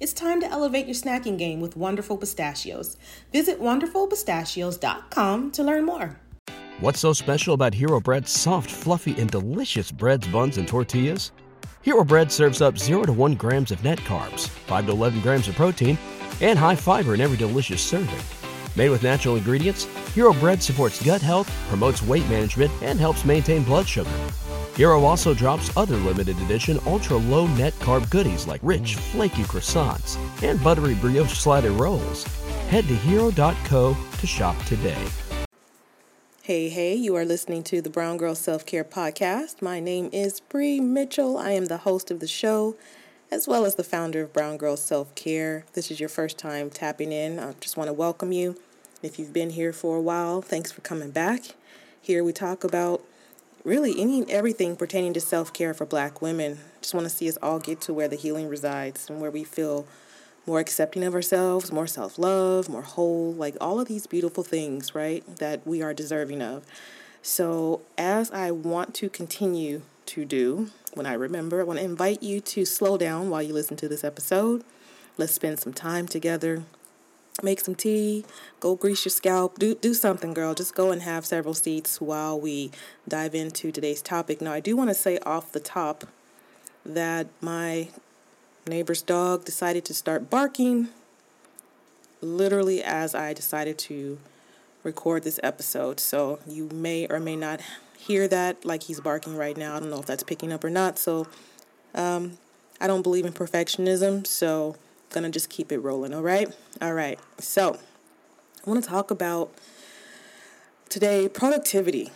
It's time to elevate your snacking game with Wonderful Pistachios. Visit wonderfulpistachios.com to learn more. What's so special about Hero Bread's soft, fluffy, and delicious breads, buns, and tortillas? Hero Bread serves up 0 to 1 grams of net carbs, 5 to 11 grams of protein, and high fiber in every delicious serving. Made with natural ingredients, Hero Bread supports gut health, promotes weight management, and helps maintain blood sugar. Hero also drops other limited edition ultra low net carb goodies like rich, flaky croissants and buttery brioche slider rolls. Head to hero.co to shop today. Hey, hey, you are listening to the Brown Girl Self Care Podcast. My name is Bree Mitchell. I am the host of the show as well as the founder of Brown Girl Self Care. This is your first time tapping in. I just want to welcome you. If you've been here for a while, thanks for coming back. Here we talk about really any and everything pertaining to self care for black women. Just want to see us all get to where the healing resides and where we feel more accepting of ourselves, more self love, more whole, like all of these beautiful things, right, that we are deserving of. So, as I want to continue to do, when I remember, I want to invite you to slow down while you listen to this episode. Let's spend some time together. Make some tea, go grease your scalp, do do something, girl. Just go and have several seats while we dive into today's topic. Now, I do want to say off the top that my neighbor's dog decided to start barking literally as I decided to record this episode. So you may or may not hear that like he's barking right now. I don't know if that's picking up or not. So um, I don't believe in perfectionism, so I'm gonna just keep it rolling. All right, all right. So I want to talk about today productivity.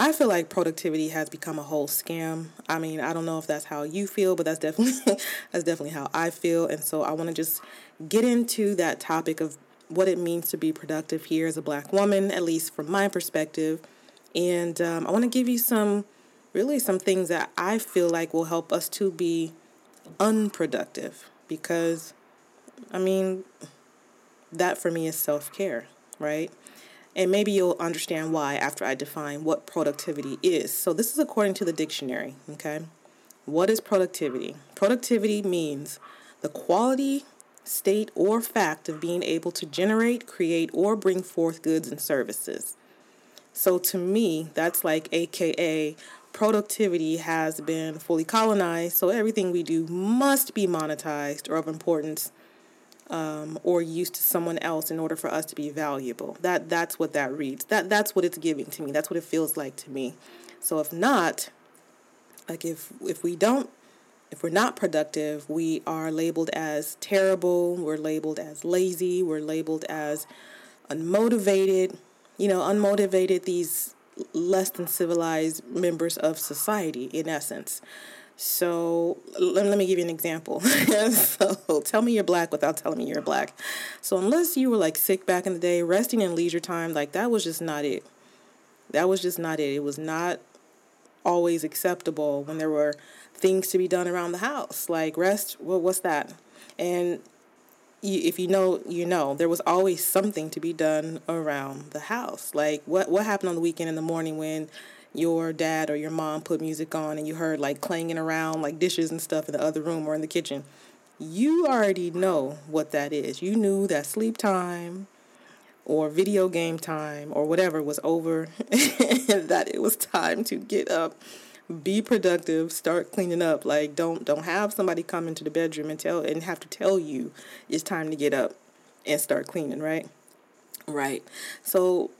I feel like productivity has become a whole scam. I mean, I don't know if that's how you feel, but that's definitely that's definitely how I feel. And so I want to just get into that topic of what it means to be productive here as a black woman, at least from my perspective and um, I want to give you some, really, some things that I feel like will help us to be unproductive because, I mean, that for me is self care, right? And maybe you'll understand why after I define what productivity is. So, this is according to the dictionary, okay? What is productivity? Productivity means the quality, state, or fact of being able to generate, create, or bring forth goods and services. So to me, that's like AKA productivity has been fully colonized. So everything we do must be monetized or of importance um, or used to someone else in order for us to be valuable. That that's what that reads. That that's what it's giving to me. That's what it feels like to me. So if not, like if if we don't if we're not productive, we are labeled as terrible, we're labeled as lazy, we're labeled as unmotivated, you know, unmotivated, these less than civilized members of society, in essence. So let, let me give you an example. so tell me you're black without telling me you're black. So unless you were like sick back in the day, resting in leisure time, like that was just not it. That was just not it. It was not always acceptable when there were things to be done around the house, like rest. Well, what's that? And you, if you know, you know, there was always something to be done around the house. Like what what happened on the weekend in the morning when your dad or your mom put music on and you heard like clanging around like dishes and stuff in the other room or in the kitchen. You already know what that is. You knew that sleep time or video game time or whatever was over that it was time to get up be productive start cleaning up like don't don't have somebody come into the bedroom and tell and have to tell you it's time to get up and start cleaning right Right. So,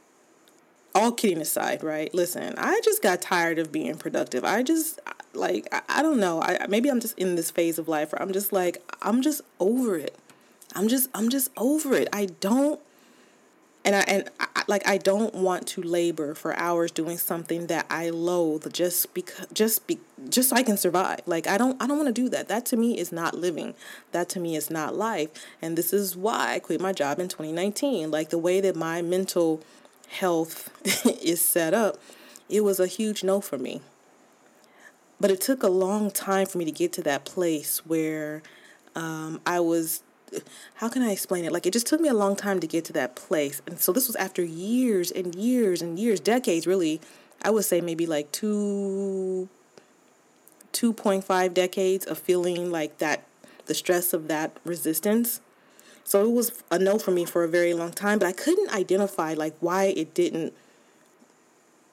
all kidding aside, right? Listen, I just got tired of being productive. I just like I, I don't know. I maybe I'm just in this phase of life where I'm just like I'm just over it. I'm just I'm just over it. I don't and I and I, like I don't want to labor for hours doing something that I loathe just because just be just so I can survive. Like I don't I don't want to do that. That to me is not living. That to me is not life. And this is why I quit my job in 2019. Like the way that my mental health is set up, it was a huge no for me. But it took a long time for me to get to that place where um, I was how can I explain it? Like it just took me a long time to get to that place. And so this was after years and years and years, decades really. I would say maybe like two 2.5 decades of feeling like that the stress of that resistance. So it was a no for me for a very long time, but I couldn't identify like why it didn't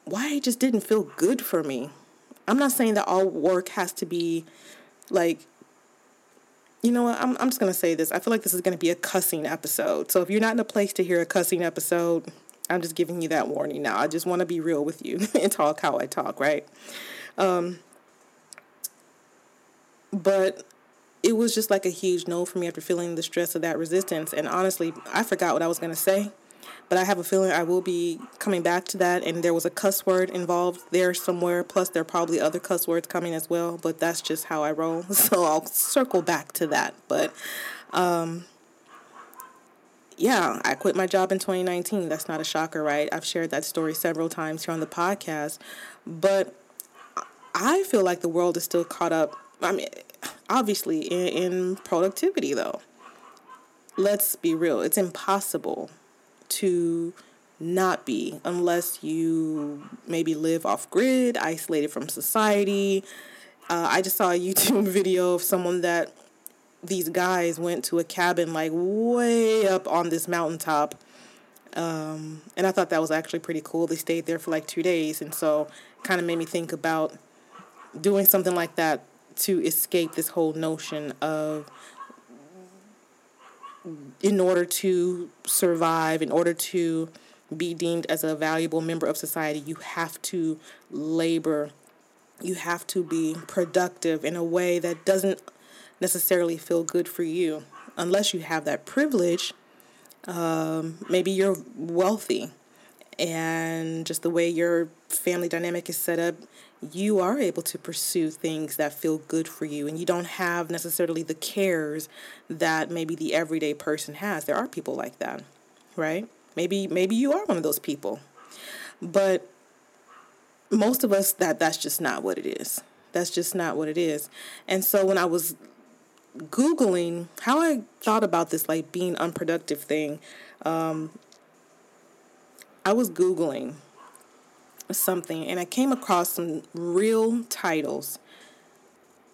why it just didn't feel good for me. I'm not saying that all work has to be like you know what? I'm, I'm just going to say this. I feel like this is going to be a cussing episode. So if you're not in a place to hear a cussing episode, I'm just giving you that warning now. I just want to be real with you and talk how I talk, right? Um, but it was just like a huge no for me after feeling the stress of that resistance. And honestly, I forgot what I was going to say. But I have a feeling I will be coming back to that. And there was a cuss word involved there somewhere. Plus, there are probably other cuss words coming as well. But that's just how I roll. So I'll circle back to that. But um, yeah, I quit my job in 2019. That's not a shocker, right? I've shared that story several times here on the podcast. But I feel like the world is still caught up. I mean, obviously, in, in productivity, though. Let's be real. It's impossible to not be unless you maybe live off grid, isolated from society. Uh, I just saw a YouTube video of someone that these guys went to a cabin like way up on this mountaintop. Um, and I thought that was actually pretty cool. They stayed there for like two days. And so kind of made me think about doing something like that to escape this whole notion of in order to survive, in order to be deemed as a valuable member of society, you have to labor. You have to be productive in a way that doesn't necessarily feel good for you. Unless you have that privilege, um, maybe you're wealthy and just the way your family dynamic is set up, you are able to pursue things that feel good for you and you don't have necessarily the cares that maybe the everyday person has. There are people like that, right? Maybe maybe you are one of those people. But most of us that that's just not what it is. That's just not what it is. And so when I was googling how I thought about this like being unproductive thing, um, I was googling something and I came across some real titles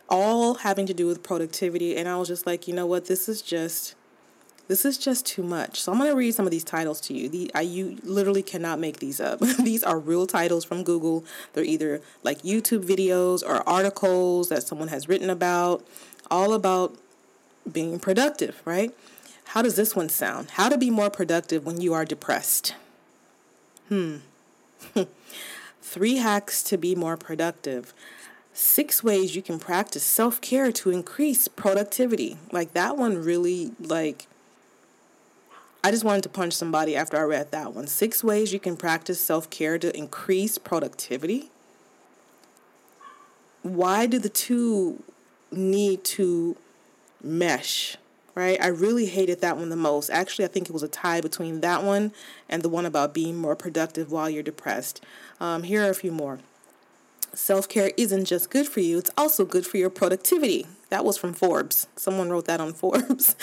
all having to do with productivity and I was just like, you know what, this is just this is just too much. So I'm going to read some of these titles to you. The I you literally cannot make these up. these are real titles from Google. They're either like YouTube videos or articles that someone has written about all about being productive, right? How does this one sound? How to be more productive when you are depressed. Hmm. Three hacks to be more productive. Six ways you can practice self care to increase productivity. Like that one really, like, I just wanted to punch somebody after I read that one. Six ways you can practice self care to increase productivity. Why do the two need to mesh? Right? I really hated that one the most. Actually, I think it was a tie between that one and the one about being more productive while you're depressed. Um, here are a few more. Self care isn't just good for you, it's also good for your productivity. That was from Forbes. Someone wrote that on Forbes.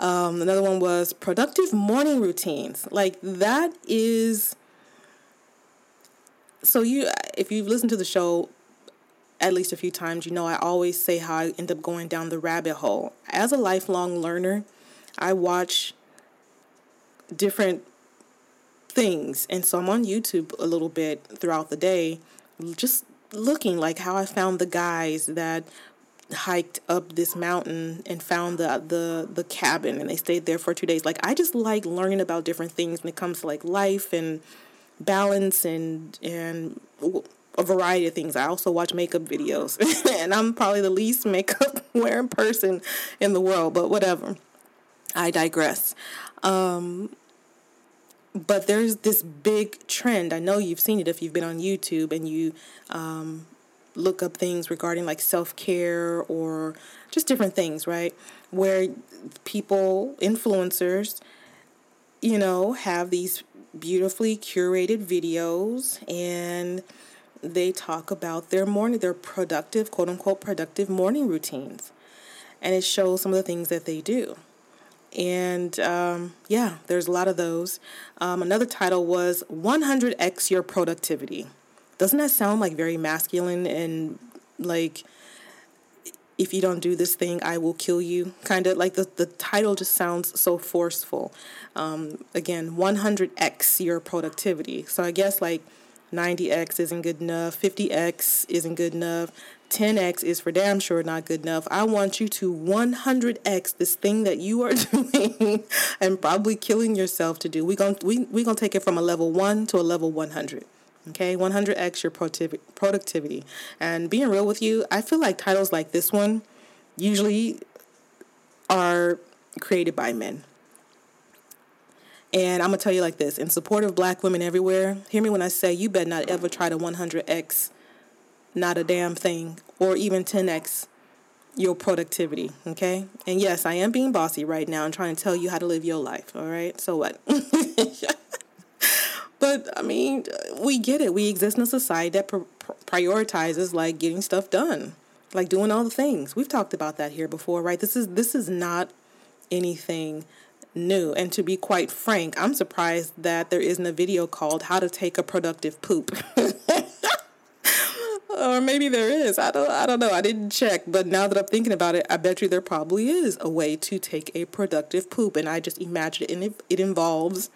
Um, another one was productive morning routines. Like, that is. So, you, if you've listened to the show, at least a few times, you know, I always say how I end up going down the rabbit hole. As a lifelong learner, I watch different things. And so I'm on YouTube a little bit throughout the day, just looking like how I found the guys that hiked up this mountain and found the the the cabin and they stayed there for two days like i just like learning about different things when it comes to like life and balance and and a variety of things. I also watch makeup videos and i'm probably the least makeup wearing person in the world but whatever. I digress. Um but there's this big trend. I know you've seen it if you've been on youtube and you um look up things regarding like self care or just different things, right? Where people, influencers, you know, have these beautifully curated videos and they talk about their morning, their productive, quote unquote, productive morning routines. And it shows some of the things that they do. And um, yeah, there's a lot of those. Um, another title was 100x Your Productivity. Doesn't that sound like very masculine and like if you don't do this thing, I will kill you? Kind of like the, the title just sounds so forceful. Um, again, 100x your productivity. So I guess like 90x isn't good enough, 50x isn't good enough, 10x is for damn sure not good enough. I want you to 100x this thing that you are doing and probably killing yourself to do. We're going we, we going to take it from a level 1 to a level 100. Okay, 100x your productivity. And being real with you, I feel like titles like this one usually are created by men. And I'm to tell you like this in support of black women everywhere, hear me when I say you better not ever try to 100x, not a damn thing, or even 10x your productivity. Okay. And yes, I am being bossy right now and trying to tell you how to live your life. All right. So what? But I mean, we get it. We exist in a society that pr- prioritizes like getting stuff done, like doing all the things. We've talked about that here before, right? This is this is not anything new. And to be quite frank, I'm surprised that there isn't a video called "How to Take a Productive Poop." or maybe there is. I don't. I don't know. I didn't check, but now that I'm thinking about it, I bet you there probably is a way to take a productive poop. And I just imagine it, and it, it involves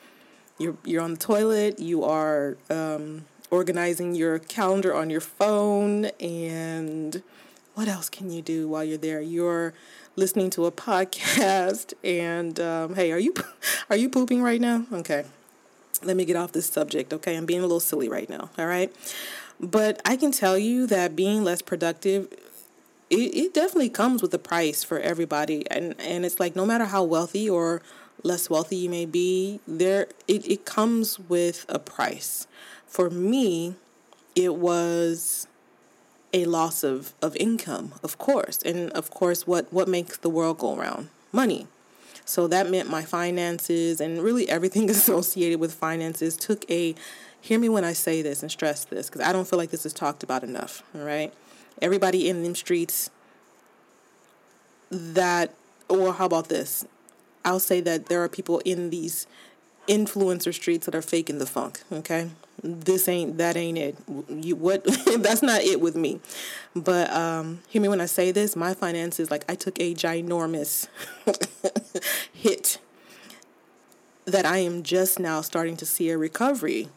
you're you're on the toilet, you are um, organizing your calendar on your phone, and what else can you do while you're there? You're listening to a podcast, and um, hey, are you are you pooping right now? Okay, let me get off this subject. Okay, I'm being a little silly right now. All right, but I can tell you that being less productive it, it definitely comes with a price for everybody and and it's like no matter how wealthy or less wealthy you may be, there it, it comes with a price. For me, it was a loss of, of income, of course. And of course what, what makes the world go around? Money. So that meant my finances and really everything associated with finances took a hear me when I say this and stress this because I don't feel like this is talked about enough. All right. Everybody in them streets that or how about this? I'll say that there are people in these influencer streets that are faking the funk. Okay, this ain't that ain't it. You what? that's not it with me. But um, hear me when I say this. My finances, like I took a ginormous hit that I am just now starting to see a recovery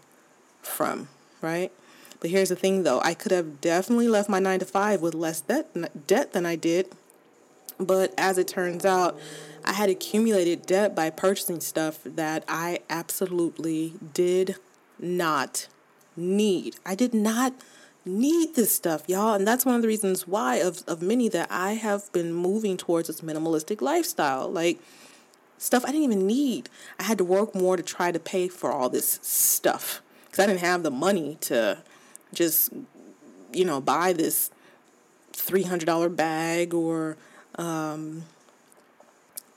from. Right. But here's the thing, though. I could have definitely left my nine to five with less debt debt than I did. But as it turns out, I had accumulated debt by purchasing stuff that I absolutely did not need. I did not need this stuff, y'all. And that's one of the reasons why, of, of many, that I have been moving towards this minimalistic lifestyle. Like, stuff I didn't even need. I had to work more to try to pay for all this stuff because I didn't have the money to just, you know, buy this $300 bag or, um,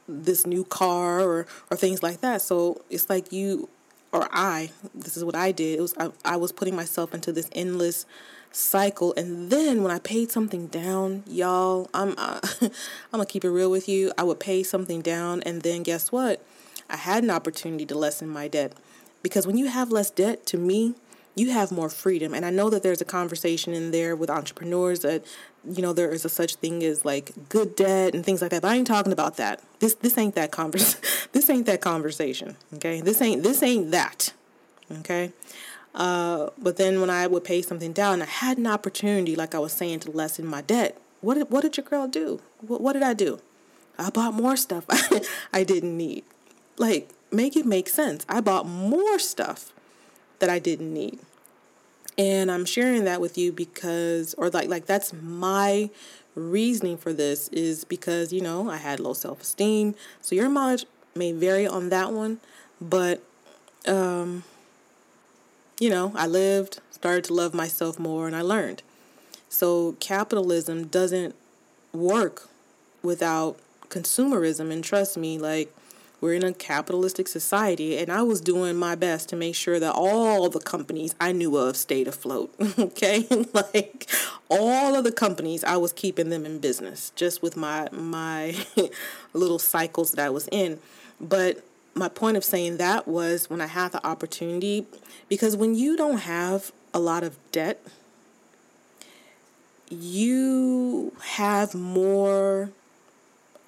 this new car or or things like that. So it's like you or I, this is what I did. It was I, I was putting myself into this endless cycle and then when I paid something down, y'all, I'm uh, I'm to keep it real with you. I would pay something down and then guess what? I had an opportunity to lessen my debt. Because when you have less debt, to me, you have more freedom. And I know that there's a conversation in there with entrepreneurs that, you know, there is a such thing as like good debt and things like that. But I ain't talking about that. This this ain't that convers this ain't that conversation. Okay. This ain't this ain't that. Okay. Uh, but then when I would pay something down, I had an opportunity, like I was saying, to lessen my debt. what did, what did your girl do? What, what did I do? I bought more stuff I didn't need. Like, make it make sense. I bought more stuff that I didn't need. And I'm sharing that with you because or like like that's my reasoning for this is because, you know, I had low self-esteem. So your mileage may vary on that one, but um you know, I lived, started to love myself more and I learned. So capitalism doesn't work without consumerism and trust me like we're in a capitalistic society, and I was doing my best to make sure that all the companies I knew of stayed afloat. okay, like all of the companies, I was keeping them in business just with my my little cycles that I was in. But my point of saying that was when I had the opportunity, because when you don't have a lot of debt, you have more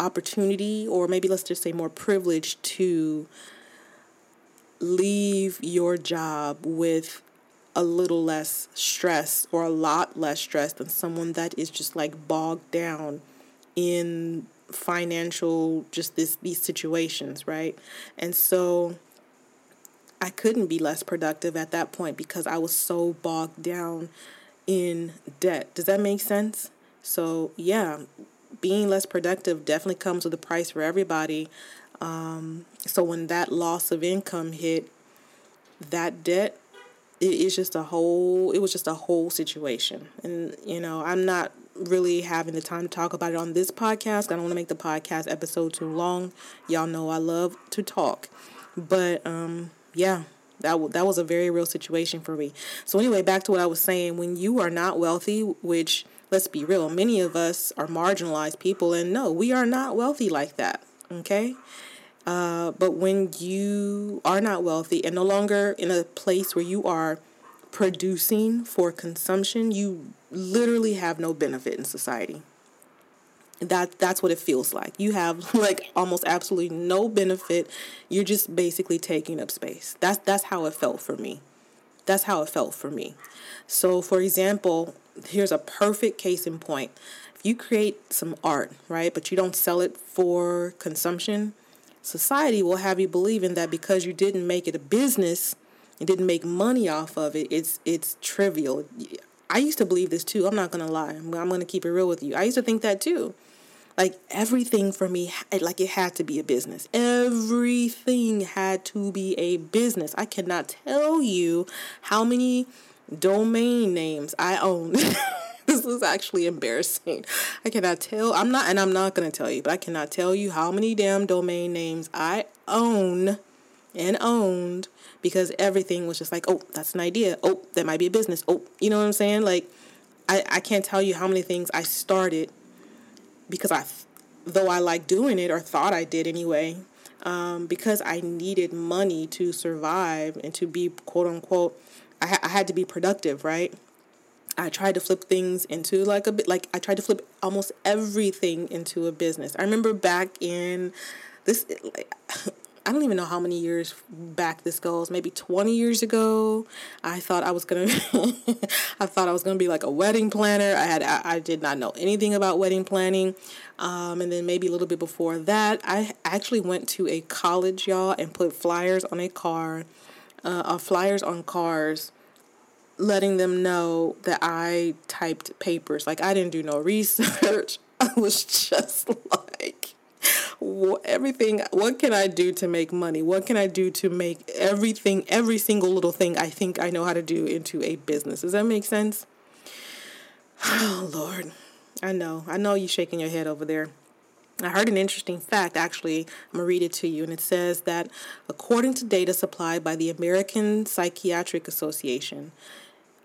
opportunity, or maybe let's just say more privilege to leave your job with a little less stress or a lot less stress than someone that is just like bogged down in financial just this these situations right? And so i couldn't be less productive at that point because i was so bogged down in debt. Does that make sense? So yeah being less productive definitely comes with a price for everybody. Um, so when that loss of income hit, that debt, it is just a whole. It was just a whole situation, and you know, I'm not really having the time to talk about it on this podcast. I don't want to make the podcast episode too long. Y'all know I love to talk, but um, yeah, that w- that was a very real situation for me. So anyway, back to what I was saying. When you are not wealthy, which let's be real, many of us are marginalized people, and no, we are not wealthy like that. Okay. Uh, but when you are not wealthy and no longer in a place where you are producing for consumption, you literally have no benefit in society. That that's what it feels like. You have like almost absolutely no benefit. You're just basically taking up space. That's that's how it felt for me. That's how it felt for me. So, for example, here's a perfect case in point. If you create some art, right, but you don't sell it for consumption, society will have you believing that because you didn't make it a business, you didn't make money off of it, it's it's trivial. I used to believe this too. I'm not gonna lie. I'm, I'm gonna keep it real with you. I used to think that too. Like everything for me, like it had to be a business. Everything had to be a business. I cannot tell you how many domain names I own. this is actually embarrassing. I cannot tell. I'm not, and I'm not going to tell you, but I cannot tell you how many damn domain names I own and owned because everything was just like, oh, that's an idea. Oh, that might be a business. Oh, you know what I'm saying? Like, I, I can't tell you how many things I started because I, though I like doing it or thought I did anyway, um, because I needed money to survive and to be quote unquote I, I had to be productive, right? I tried to flip things into like a bit like I tried to flip almost everything into a business. I remember back in this like I don't even know how many years back this goes. Maybe 20 years ago, I thought I was gonna. I thought I was gonna be like a wedding planner. I had. I, I did not know anything about wedding planning, um, and then maybe a little bit before that, I actually went to a college, y'all, and put flyers on a car, uh, flyers on cars letting them know that I typed papers. Like I didn't do no research. I was just like everything what can I do to make money? What can I do to make everything every single little thing I think I know how to do into a business? Does that make sense? Oh Lord. I know. I know you shaking your head over there. I heard an interesting fact, actually. I'm going to read it to you. And it says that according to data supplied by the American Psychiatric Association,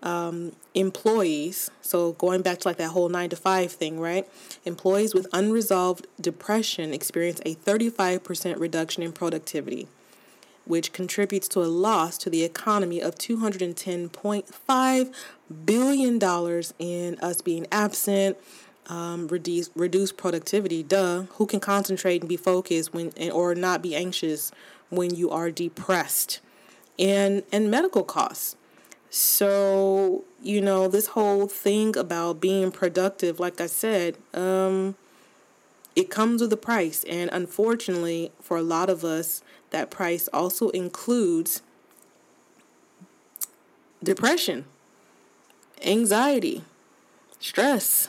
um, employees, so going back to like that whole nine to five thing, right? Employees with unresolved depression experience a 35% reduction in productivity, which contributes to a loss to the economy of $210.5 billion in us being absent. Um, reduce reduce productivity. Duh. Who can concentrate and be focused when and, or not be anxious when you are depressed, and and medical costs So, you know, this whole thing about being productive, like I said, um, it comes with a price. And unfortunately, for a lot of us, that price also includes depression, anxiety, stress,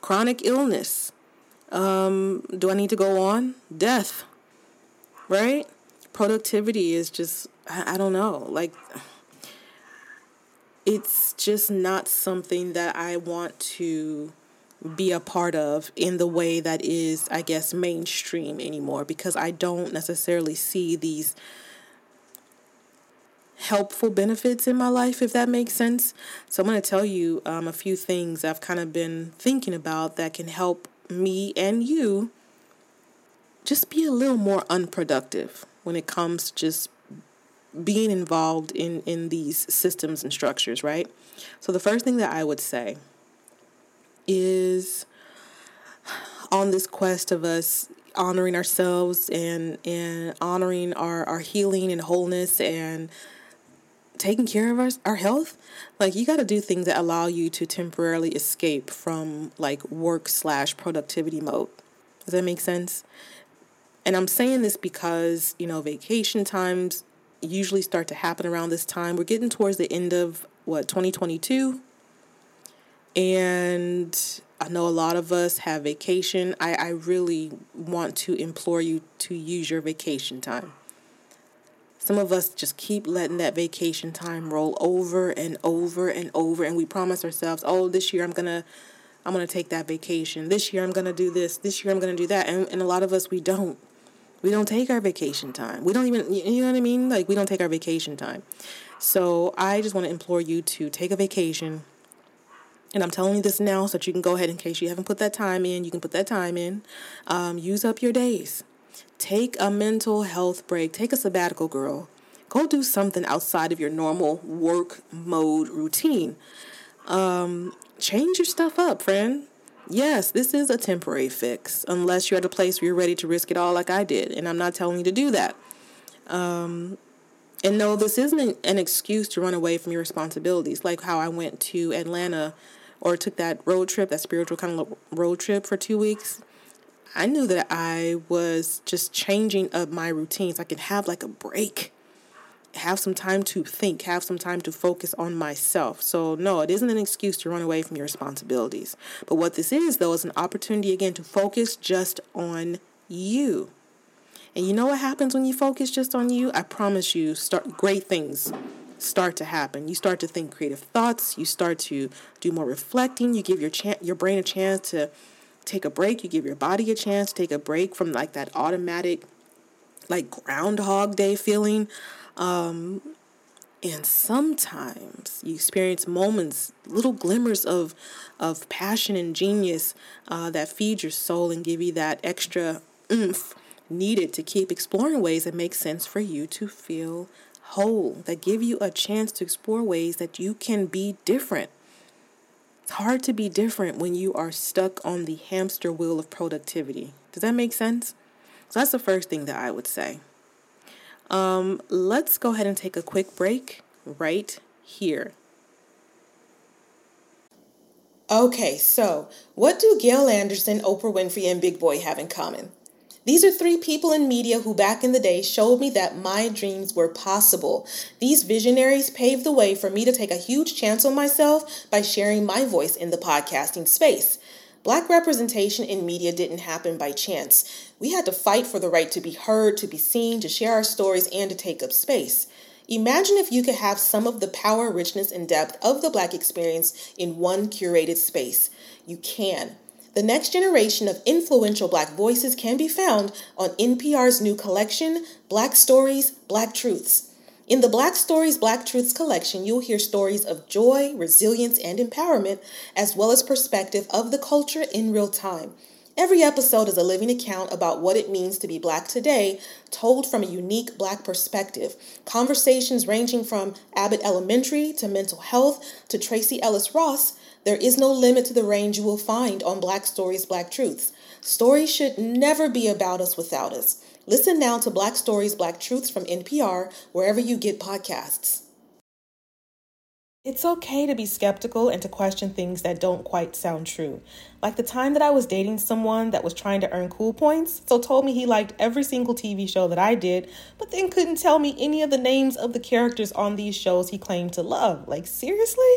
chronic illness. Um, do I need to go on? Death, right? Productivity is just, I, I don't know. Like, it's just not something that I want to be a part of in the way that is, I guess, mainstream anymore because I don't necessarily see these helpful benefits in my life, if that makes sense. So I'm going to tell you um, a few things I've kind of been thinking about that can help me and you just be a little more unproductive when it comes to just being involved in in these systems and structures, right? So the first thing that I would say is on this quest of us honoring ourselves and and honoring our our healing and wholeness and taking care of our, our health like you got to do things that allow you to temporarily escape from like work slash productivity mode does that make sense and i'm saying this because you know vacation times usually start to happen around this time. We're getting towards the end of what 2022 and I know a lot of us have vacation. I, I really want to implore you to use your vacation time. Some of us just keep letting that vacation time roll over and over and over and we promise ourselves, "Oh, this year I'm going to I'm going to take that vacation. This year I'm going to do this. This year I'm going to do that." And and a lot of us we don't. We don't take our vacation time. We don't even, you know what I mean? Like, we don't take our vacation time. So, I just want to implore you to take a vacation. And I'm telling you this now so that you can go ahead in case you haven't put that time in. You can put that time in. Um, use up your days. Take a mental health break. Take a sabbatical, girl. Go do something outside of your normal work mode routine. Um, change your stuff up, friend yes, this is a temporary fix, unless you're at a place where you're ready to risk it all, like I did. And I'm not telling you to do that. Um, and no, this isn't an excuse to run away from your responsibilities, like how I went to Atlanta or took that road trip, that spiritual kind of road trip for two weeks. I knew that I was just changing up my routines. I could have like a break have some time to think, have some time to focus on myself. So, no, it isn't an excuse to run away from your responsibilities. But what this is, though, is an opportunity again to focus just on you. And you know what happens when you focus just on you? I promise you, start great things start to happen. You start to think creative thoughts, you start to do more reflecting, you give your chan- your brain a chance to take a break, you give your body a chance take a break from like that automatic like groundhog day feeling um, and sometimes you experience moments, little glimmers of, of passion and genius uh, that feed your soul and give you that extra oomph needed to keep exploring ways that make sense for you to feel whole, that give you a chance to explore ways that you can be different. It's hard to be different when you are stuck on the hamster wheel of productivity. Does that make sense? So that's the first thing that I would say. Um, let's go ahead and take a quick break right here. Okay, so what do Gail Anderson, Oprah Winfrey, and Big Boy have in common? These are three people in media who back in the day showed me that my dreams were possible. These visionaries paved the way for me to take a huge chance on myself by sharing my voice in the podcasting space. Black representation in media didn't happen by chance. We had to fight for the right to be heard, to be seen, to share our stories, and to take up space. Imagine if you could have some of the power, richness, and depth of the Black experience in one curated space. You can. The next generation of influential Black voices can be found on NPR's new collection, Black Stories, Black Truths. In the Black Stories, Black Truths collection, you'll hear stories of joy, resilience, and empowerment, as well as perspective of the culture in real time. Every episode is a living account about what it means to be Black today, told from a unique Black perspective. Conversations ranging from Abbott Elementary to mental health to Tracee Ellis Ross, there is no limit to the range you will find on Black Stories, Black Truths. Stories should never be about us without us. Listen now to Black Stories, Black Truths from NPR, wherever you get podcasts. It's okay to be skeptical and to question things that don't quite sound true. Like the time that I was dating someone that was trying to earn cool points, so told me he liked every single TV show that I did, but then couldn't tell me any of the names of the characters on these shows he claimed to love. Like, seriously?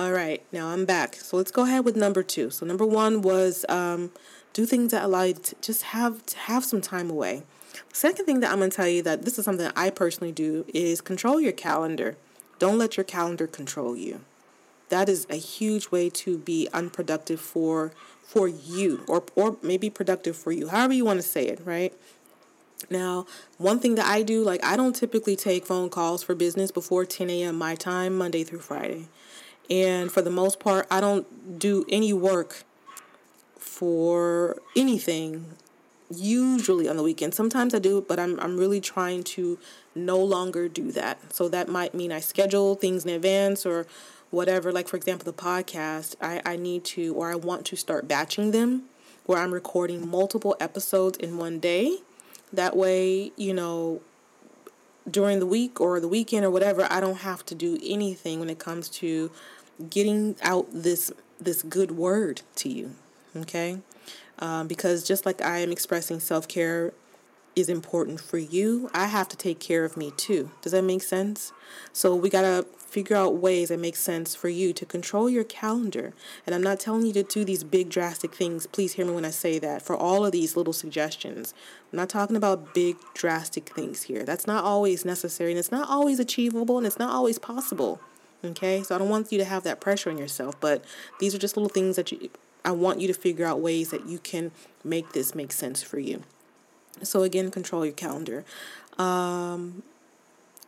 All right, now I'm back. So let's go ahead with number two. So number one was um, do things that allow you to just have to have some time away. Second thing that I'm gonna tell you that this is something I personally do is control your calendar. Don't let your calendar control you. That is a huge way to be unproductive for for you or or maybe productive for you. However you want to say it, right? Now, one thing that I do, like I don't typically take phone calls for business before 10 a.m. my time, Monday through Friday. And for the most part, I don't do any work for anything usually on the weekend. Sometimes I do, but I'm I'm really trying to no longer do that. So that might mean I schedule things in advance or whatever. Like for example, the podcast, I, I need to or I want to start batching them where I'm recording multiple episodes in one day. That way, you know, during the week or the weekend or whatever, I don't have to do anything when it comes to getting out this this good word to you okay? Um, because just like i am expressing self-care is important for you i have to take care of me too. Does that make sense? So we got to figure out ways that make sense for you to control your calendar. And i'm not telling you to do these big drastic things. Please hear me when i say that. For all of these little suggestions i'm not talking about big drastic things here. That's not always necessary and it's not always achievable and it's not always possible Okay, so I don't want you to have that pressure on yourself, but these are just little things that you I want you to figure out ways that you can make this make sense for you. So again, control your calendar. Um,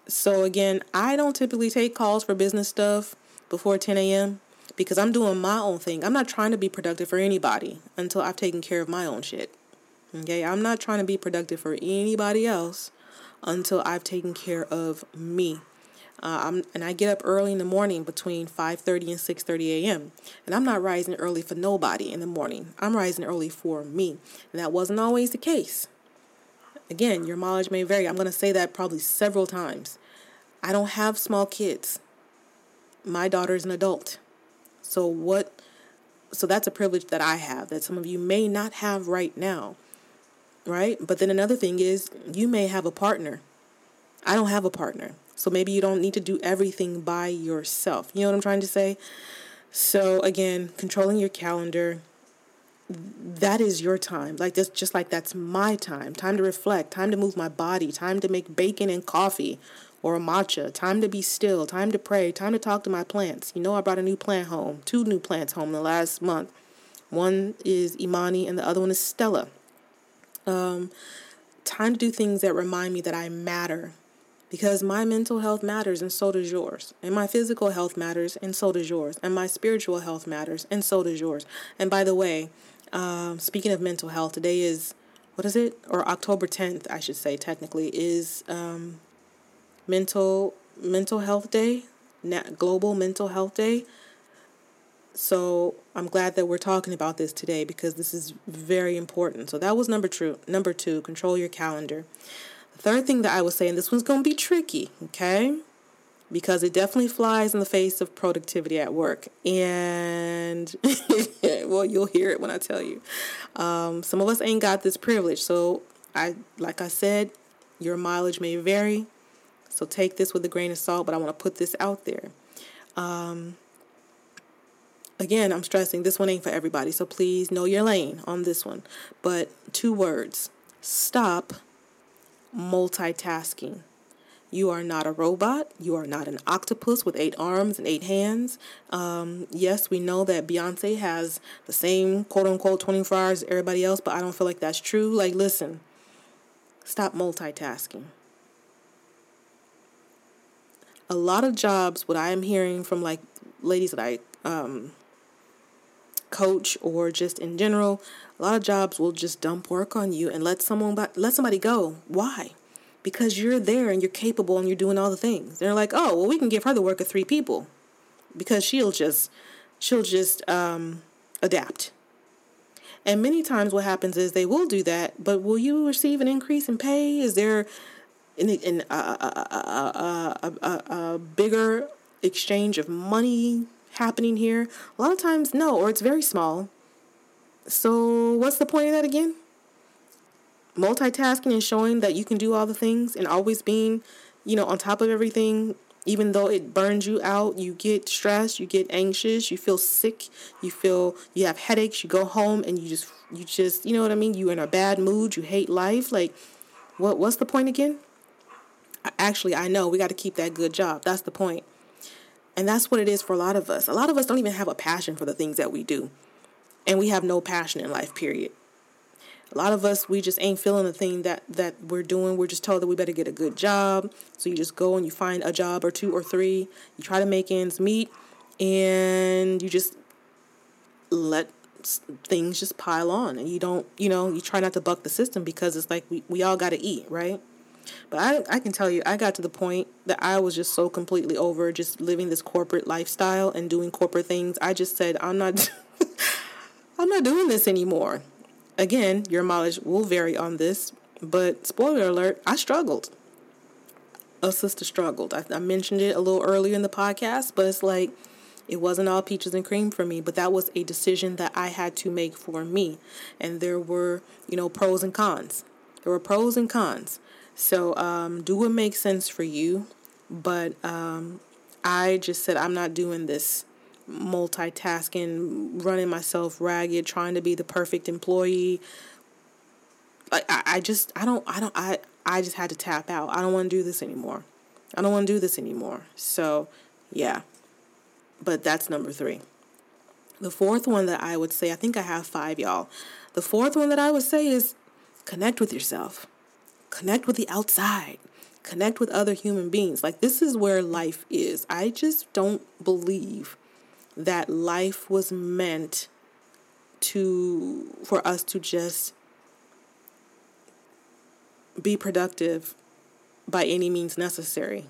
so again, I don't typically take calls for business stuff before 10 a.m. because I'm doing my own thing. I'm not trying to be productive for anybody until I've taken care of my own shit. Okay, I'm not trying to be productive for anybody else until I've taken care of me. Uh, and I get up early in the morning between 5:30 and 6:30 a.m. And I'm not rising early for nobody in the morning. I'm rising early for me. And that wasn't always the case. Again, your mileage may vary. I'm going to say that probably several times. I don't have small kids. My daughter is an adult. So what so that's a privilege that I have that some of you may not have right now. Right? But then another thing is you may have a partner. I don't have a partner. So maybe you don't need to do everything by yourself. You know what I'm trying to say? So again, controlling your calendar that is your time. Like this just like that's my time. Time to reflect, time to move my body, time to make bacon and coffee or a matcha, time to be still, time to pray, time to talk to my plants. You know I brought a new plant home, two new plants home in the last month. One is Imani and the other one is Stella. Um, time to do things that remind me that I matter because my mental health matters and so does yours. And my physical health matters and so does yours. And my spiritual health matters and so does yours. And by the way, um, speaking of mental health, today is, what is it? Or October 10th, I should say, technically, is um, mental mental health day, global mental health day. So I'm glad that we're talking about this today because this is very important. So that was number two. Number two, control your calendar. Third thing that I would say, and this one's going to be tricky, okay? Because it definitely flies in the face of productivity at work. And, well, you'll hear it when I tell you. Um, some of us ain't got this privilege. So, I, like I said, your mileage may vary. So take this with a grain of salt, but I want to put this out there. Um, again, I'm stressing this one ain't for everybody, so please know your lane on this one. But two words stop multitasking. You are not a robot. You are not an octopus with eight arms and eight hands. Um, yes, we know that Beyonce has the same quote unquote 24 hours as everybody else, but I don't feel like that's true. Like, listen, stop multitasking. A lot of jobs, what I am hearing from like ladies that I um, coach or just in general, a lot of jobs will just dump work on you and let someone let somebody go. Why? because you're there and you're capable and you're doing all the things. They're like, oh, well, we can give her the work of three people because she'll just she'll just um, adapt. And many times, what happens is they will do that, but will you receive an increase in pay? Is there an, a, a, a, a bigger exchange of money happening here? A lot of times, no, or it's very small. So, what's the point of that again? multitasking and showing that you can do all the things and always being, you know, on top of everything, even though it burns you out, you get stressed, you get anxious, you feel sick, you feel you have headaches, you go home and you just you just, you know what I mean? You're in a bad mood, you hate life. Like what what's the point again? Actually, I know we got to keep that good job. That's the point. And that's what it is for a lot of us. A lot of us don't even have a passion for the things that we do. And we have no passion in life, period. A lot of us we just ain't feeling the thing that that we're doing. We're just told that we better get a good job. So you just go and you find a job or two or three. You try to make ends meet and you just let things just pile on. And you don't you know you try not to buck the system because it's like we, we all got to eat right? But I, I can tell you i got to the point that i was just so completely over just living this corporate lifestyle and doing corporate things. I just said i'm not i'm not doing this anymore again, your mileage will vary on this, but spoiler alert, I struggled. A sister struggled. I, I mentioned it a little earlier in the podcast, but it's like it wasn't all peaches and cream for me, but that was a decision that I had to make for me. And there were, you know, pros and cons. There were pros and cons. So um, do what makes sense for you. But um, I just said, I'm not doing this multitasking, running myself ragged, trying to be the perfect employee. Like I, I just I don't I don't I I just had to tap out. I don't want to do this anymore. I don't want to do this anymore. So, yeah. But that's number 3. The fourth one that I would say, I think I have 5 y'all. The fourth one that I would say is connect with yourself. Connect with the outside connect with other human beings. Like, this is where life is. I just don't believe that life was meant to for us to just be productive by any means necessary.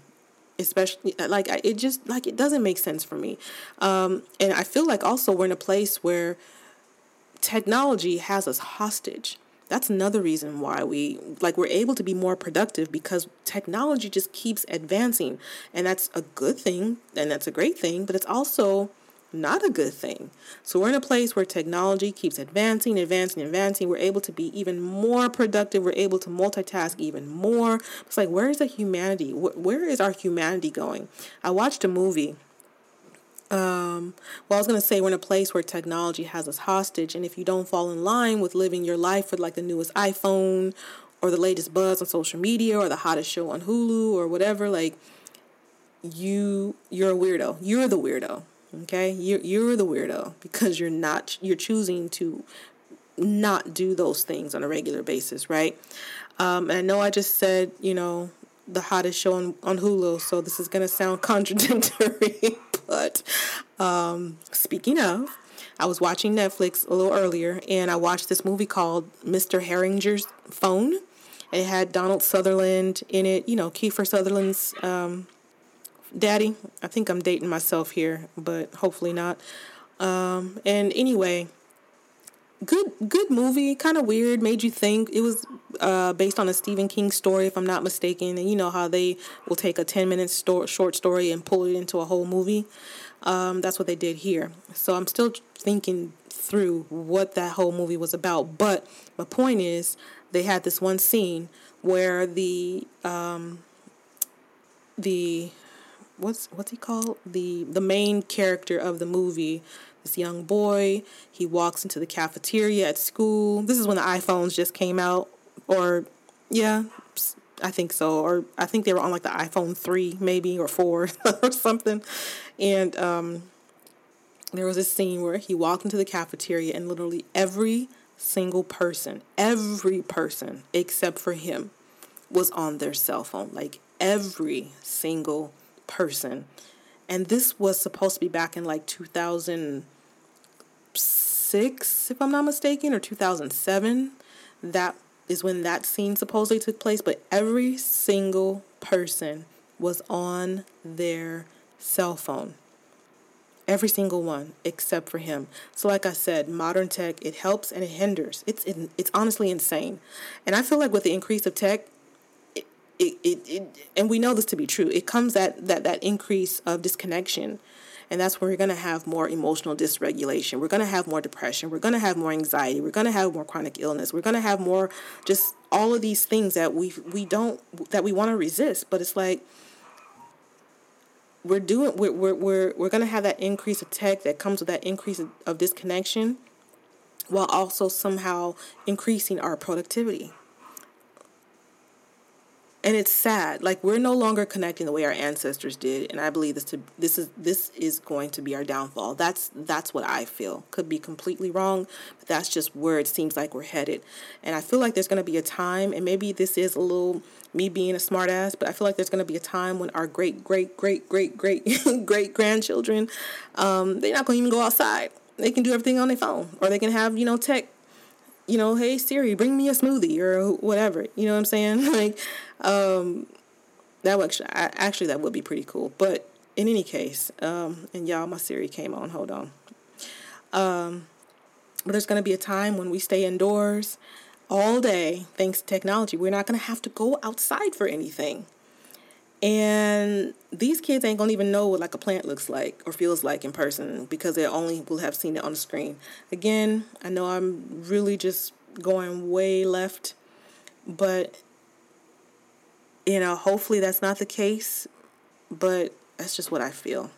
Especially like it just like it doesn't make sense for me. Um, and i feel like also we're in a place where technology has us hostage. That's another reason why we like we're able to be more productive because technology just keeps advancing. And that's a good thing and that's a great thing but it's also not a good thing. So we're in a place where technology keeps advancing, advancing, advancing. We're able to be even more productive. We're able to multitask even more. It's like, where is the humanity? Where is our humanity going? I watched a movie. Um, well, I was going to say we're in a place where technology has us hostage. And if you don't fall in line with living your life with like the newest iPhone or the latest buzz on social media or the hottest show on Hulu or whatever, like, you you're a weirdo. You're the weirdo Okay, you're you're the weirdo because you're not you're choosing to not do those things on a regular basis, right? Um, and I know I just said you know the hottest show on, on Hulu, so this is gonna sound contradictory, but um, speaking of, I was watching Netflix a little earlier, and I watched this movie called Mr. Harrigan's Phone. It had Donald Sutherland in it, you know, Kiefer Sutherland's um, daddy. I think I'm dating myself here, but hopefully not. Um, and anyway, good good movie, kind of weird, made you think. It was uh, based on a Stephen King story, if I'm not mistaken. And you know how they will take a 10 minute sto- short story and pull it into a whole movie. Um, that's what they did here. So I'm still thinking through what that whole movie was about. But my point is, they had this one scene where the um, the what's what's he called the the main character of the movie this young boy. He walks into the cafeteria at school. This is when the iPhones just came out, or yeah, I think so. Or I think they were on like the iPhone 3, maybe, or 4 or something. And um, there was a scene where he walked into the cafeteria and literally every single person, every person except for him, was on their cell phone. Like every single person. And this was supposed to be back in like 2006, if I'm not mistaken, or 2007. That is when that scene supposedly took place, but every single person was on their cell phone. Every single one except for him. So like I said, modern tech it helps and it hinders. It's it's honestly insane. And I feel like with the increase of tech, it, it, it, and we know this to be true. It comes at that that increase of disconnection and that's where we're going to have more emotional dysregulation. We're going to have more depression. We're going to have more anxiety. We're going to have more chronic illness. We're going to have more just all of these things that we we don't that we want to resist. But it's like we're doing we're we're we're, we're going to have that increase of tech that comes with that increase of, of disconnection while also somehow increasing our productivity and it's sad. Like we're no longer connecting the way our ancestors did and i believe this to this is this is going to be our downfall. That's that's what i feel. Could be completely wrong but that's just where it seems like we're headed. And i feel like there's going to be a time and maybe this is a little me being a smartass but i feel like there's going to be a time when our great great great great great great grandchildren um, they're not going to even go outside. They can do everything on their phone or they can have you know tech you know, hey Siri, bring me a smoothie or whatever. You know what I'm saying? like, um, that would actually, actually that would be pretty cool. But in any case, um, and y'all, my Siri came on. Hold on. Um, but there's gonna be a time when we stay indoors all day thanks to technology. We're not gonna have to go outside for anything. And these kids ain't gonna even know what like a plant looks like or feels like in person because they only will have seen it on the screen. Again, I know I'm really just going way left, but you know, hopefully that's not the case, but that's just what I feel.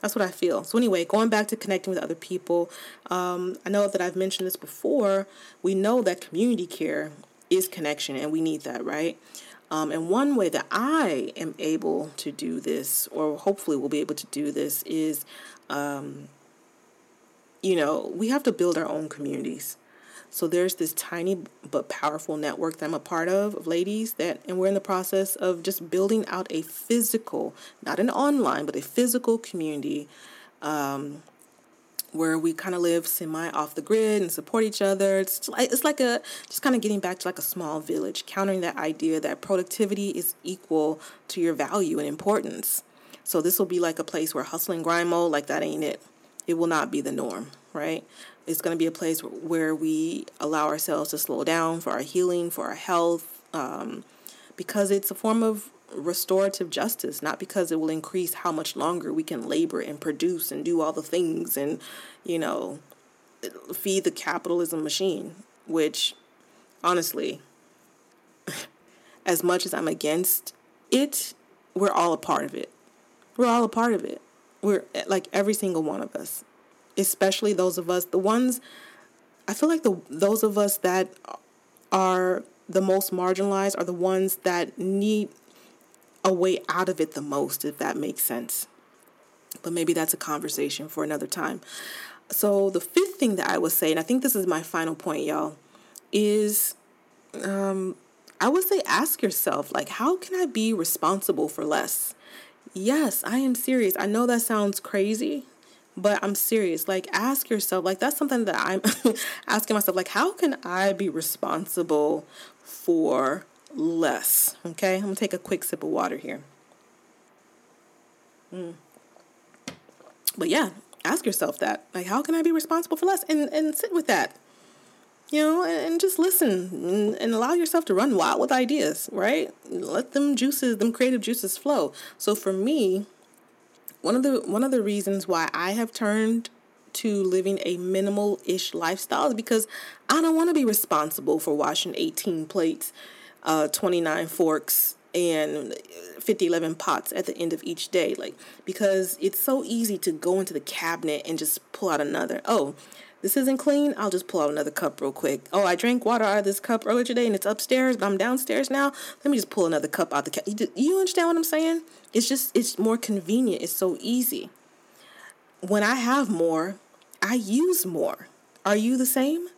That's what I feel. So anyway, going back to connecting with other people, um, I know that I've mentioned this before. We know that community care is connection, and we need that, right? Um, and one way that I am able to do this, or hopefully will be able to do this, is, um, you know, we have to build our own communities. So there's this tiny but powerful network that I'm a part of of ladies that, and we're in the process of just building out a physical, not an online, but a physical community. Um, where we kind of live semi off the grid and support each other. It's like it's like a just kind of getting back to like a small village, countering that idea that productivity is equal to your value and importance. So this will be like a place where hustle and grind mode, like that ain't it. It will not be the norm, right? It's going to be a place where we allow ourselves to slow down for our healing, for our health, um, because it's a form of restorative justice, not because it will increase how much longer we can labor and produce and do all the things and, you know, feed the capitalism machine, which honestly, as much as I'm against it, we're all a part of it. We're all a part of it. We're like every single one of us, especially those of us, the ones, I feel like the those of us that are the most marginalized are the ones that need a way out of it the most, if that makes sense. But maybe that's a conversation for another time. So, the fifth thing that I would say, and I think this is my final point, y'all, is um, I would say ask yourself, like, how can I be responsible for less? Yes, I am serious. I know that sounds crazy, but I'm serious. Like, ask yourself, like, that's something that I'm asking myself, like, how can I be responsible for less. Okay, I'm gonna take a quick sip of water here. Mm. But yeah, ask yourself that. Like, how can I be responsible for less? And and sit with that. You know, and, just listen and allow yourself to run wild with ideas, right? Let them juices, them creative juices flow. So for me, one of the one of the reasons why I have turned to living a minimal-ish lifestyle is because I don't want to be responsible for washing 18 plates uh, 29 forks and 50 11 pots at the end of each day like because it's so easy to go into the cabinet and just pull out another. Oh this isn't clean. I'll just pull out another cup real quick. Oh i drank water out of this cup earlier today and it's upstairs but i'm downstairs now. Let me just pull another cup out the cup you, understand what i'm saying? It's just it's more convenient. It's so easy. When i have more i use more. Are you the same?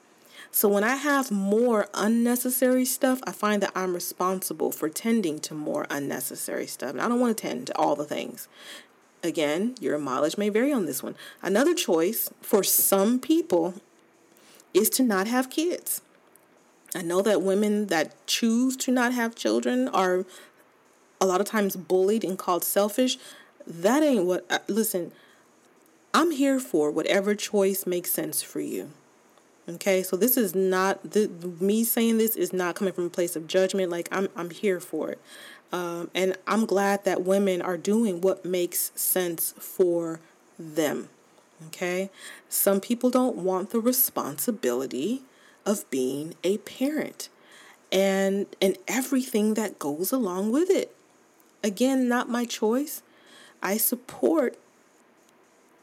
So when I have more unnecessary stuff, I find that I'm responsible for tending to more unnecessary stuff. And I don't want to tend to all the things. Again, your mileage may vary on this one. Another choice for some people is to not have kids. I know that women that choose to not have children are a lot of times bullied and called selfish. That ain't what, uh, listen, I'm here for whatever choice makes sense for you. Okay, so this is not the me saying this is not coming from a place of judgment. Like I'm, I'm here for it, um, and I'm glad that women are doing what makes sense for them. Okay, some people don't want the responsibility of being a parent, and and everything that goes along with it. Again, not my choice. I support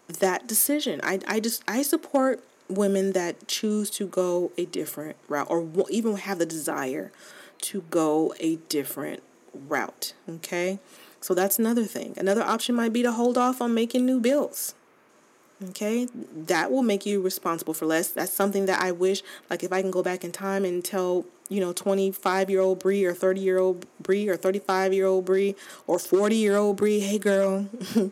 that decision. I, I just I support women that choose to go a different route or even have the desire to go a different route. Okay. So that's another thing. Another option might be to hold off on making new bills. Okay, that will make you responsible for less. That's something that I wish, like, if I can go back in time and tell, you know, 25 year old Bree or 30 year old Bree or 35 year old Bree or 40 year old Bree, hey girl,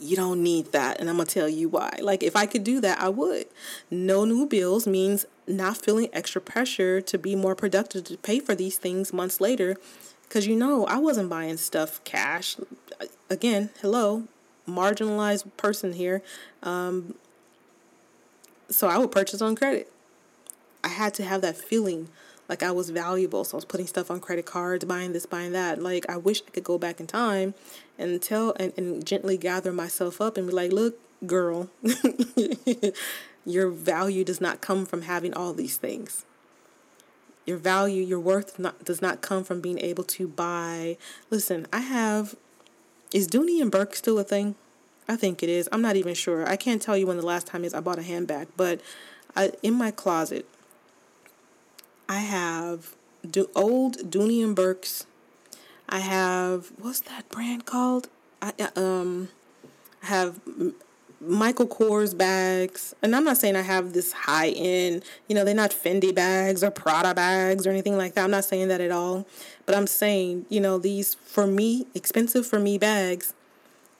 you don't need that. And I'm going to tell you why. Like, if I could do that, I would. No new bills means not feeling extra pressure to be more productive to pay for these things months later. Because, you know, I wasn't buying stuff cash. Again, hello, marginalized person here. Um, so I would purchase on credit. I had to have that feeling like I was valuable. So I was putting stuff on credit cards, buying this, buying that. Like I wish I could go back in time and tell and, and gently gather myself up and be like, look, girl, your value does not come from having all these things. Your value, your worth not, does not come from being able to buy. Listen, I have. Is Dooney and Bourke still a thing? I think it is. I'm not even sure. I can't tell you when the last time is I bought a handbag, but I, in my closet, I have do old Dooney and Bourke's. I have what's that brand called? I uh, um I have Michael Kors bags, and I'm not saying I have this high end. You know, they're not Fendi bags or Prada bags or anything like that. I'm not saying that at all. But I'm saying, you know, these for me expensive for me bags.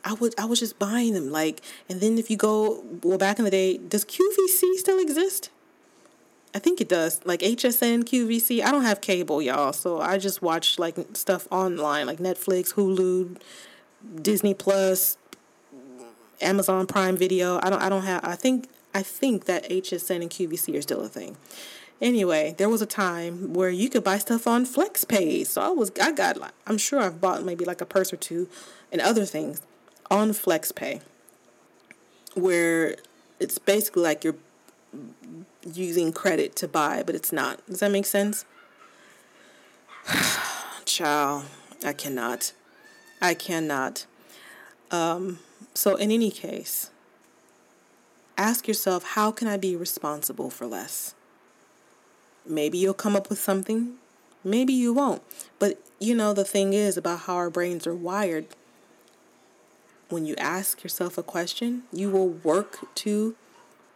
I would I was just buying them like, and then if you go well back in the day, does QVC still exist? I think it does. Like HSN, QVC. I don't have cable, y'all, so I just watch like stuff online, like Netflix, Hulu, Disney Plus, Amazon Prime Video. I don't. I don't have. I think. I think that HSN and QVC are still a thing. Anyway, there was a time where you could buy stuff on FlexPay. So I was. I got. Like, I'm sure I've bought maybe like a purse or two, and other things on FlexPay, where it's basically like you're using credit to buy, but it's not. Does that make sense? Child, I cannot. I cannot. Um, so, in any case, ask yourself how can I be responsible for less? Maybe you'll come up with something, maybe you won't. But you know, the thing is about how our brains are wired. When you ask yourself a question, you will work to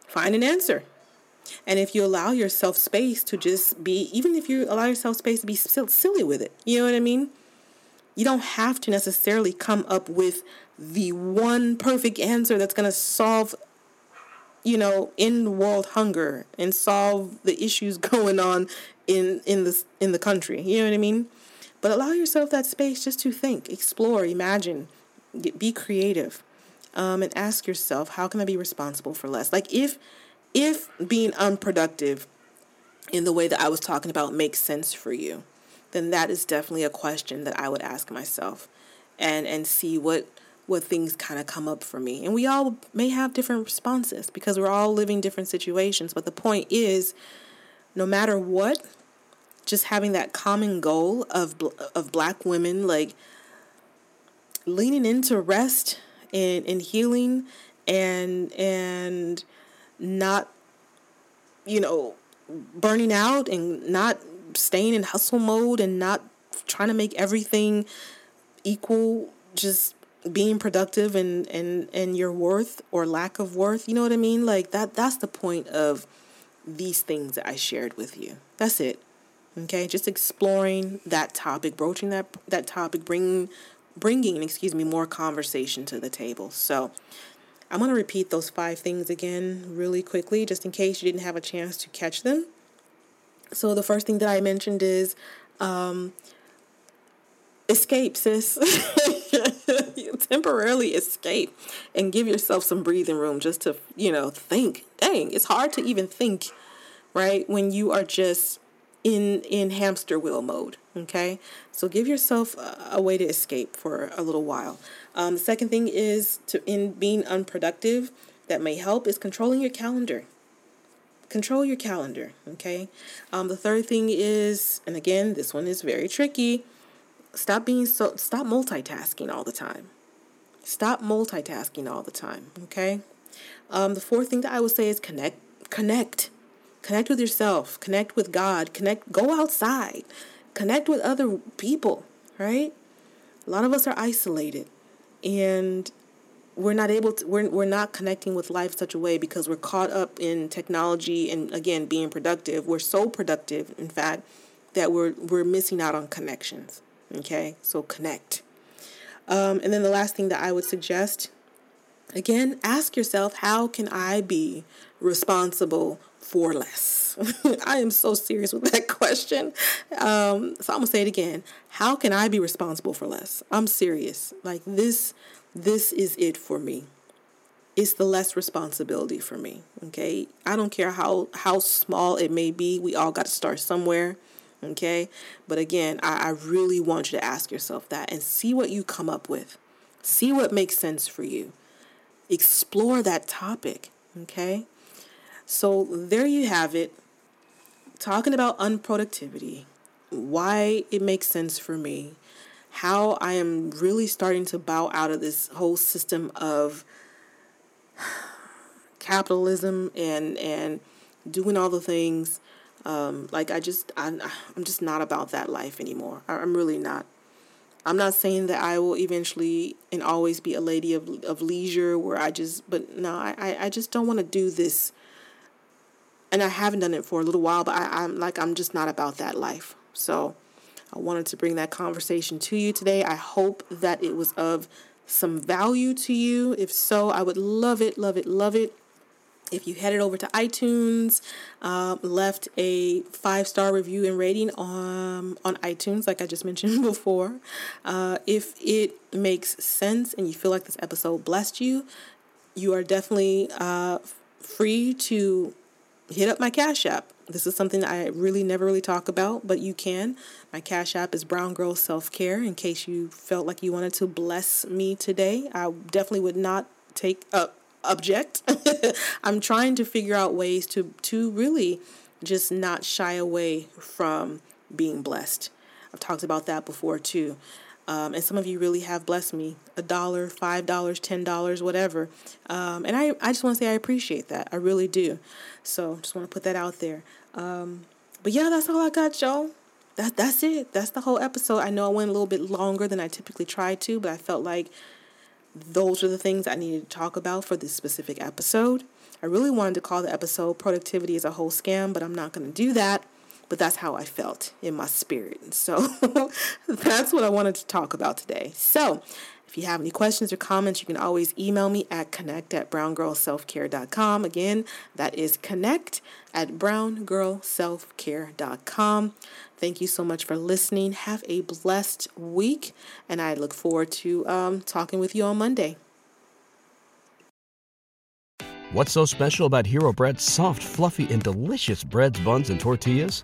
find an answer. And if you allow yourself space to just be, even if you allow yourself space to be silly with it, you know what I mean? You don't have to necessarily come up with the one perfect answer that's going to solve, you know, in world hunger and solve the issues going on in in the in the country. You know what I mean? But allow yourself that space just to think, explore, imagine, be creative, um, and ask yourself, how can I be responsible for less? Like if if being unproductive in the way that I was talking about makes sense for you, then that is definitely a question that I would ask myself and and see what what things kind of come up for me. And we all may have different responses because we're all living different situations, but the point is no matter what, just having that common goal of of black women like leaning into rest and, and healing and and not you know burning out and not staying in hustle mode and not trying to make everything equal just being productive and and and your worth or lack of worth you know what i mean? Like that that's the point of these things that i shared with you. That's it okay? Just exploring that topic broaching that that topic bringing bringing excuse me more conversation to the table. So i'm going to repeat those five things again really quickly just in case you didn't have a chance to catch them so the first thing that i mentioned is um, escape sis. Temporarily escape and give yourself some breathing room just to you know think. Dang it's hard to even think right when you are just in in hamster wheel mode okay? So give yourself a, a way to escape for a little while. Um, the second thing is to in being unproductive that may help is controlling your calendar control your calendar okay? Um, the third thing is and again this one is very tricky stop being so stop multitasking all the time. Stop multitasking all the time okay? Um, the fourth thing that i would say is connect connect. Connect with yourself. Connect with god. Connect go outside. Connect with other people right? A lot of us are isolated and we're not able to we're, we're not connecting with life such a way because we're caught up in technology and again being productive we're so productive in fact that we're we're missing out on connections Okay, so connect. Um, and then the last thing that I would suggest again, ask yourself how can I be responsible for less? I am so serious with that question. Um, so I'm gonna say it again. How can I be responsible for less? I'm serious. Like this, this is it for me. It's the less responsibility for me. Okay. I don't care how how small it may be. We all got to start somewhere. Okay. But again, I, I really want you to ask yourself that and see what you come up with. See what makes sense for you. Explore that topic. Okay. So there you have it. Talking about unproductivity, why it makes sense for me, how I am really starting to bow out of this whole system of capitalism and and doing all the things um, like I just I'm, I'm just not about that life anymore. I'm really not. I'm not saying that I will eventually and always be a lady of of leisure where I just but no, I I just don't want to do this. And I haven't done it for a little while, but I, I'm like I'm just not about that life. So I wanted to bring that conversation to you today. I hope that it was of some value to you. If so, I would love it, love it, love it if you headed over to iTunes, um, left a five star review and rating on on iTunes, like I just mentioned before, uh, if it makes sense and you feel like this episode blessed you, you are definitely uh, free to hit up my Cash App. This is something I really never really talk about, but you can. My Cash App is Brown Girl Self Care. In case you felt like you wanted to bless me today, I definitely would not take up object. I'm trying to figure out ways to to really just not shy away from being blessed. I've talked about that before too. Um, and some of you really have blessed me a dollar, five dollars, ten dollars, whatever. Um, and I, I just want to say I appreciate that. I really do. So just want to put that out there. Um, but yeah, that's all I got, y'all. That that's it. That's the whole episode. I know I went a little bit longer than I typically try to, but I felt like those are the things I needed to talk about for this specific episode. I really wanted to call the episode Productivity is a Whole Scam, but I'm not going to do that. But that's how I felt in my spirit. So that's what I wanted to talk about today. So if you have any questions or comments, you can always email me at connect at browngirlselfcare.com. Again, that is connect at browngirlselfcare.com. Thank you so much for listening. Have a blessed week, and I look forward to um, talking with you on Monday. What's so special about Hero Bread's soft, fluffy, and delicious breads, buns, and tortillas?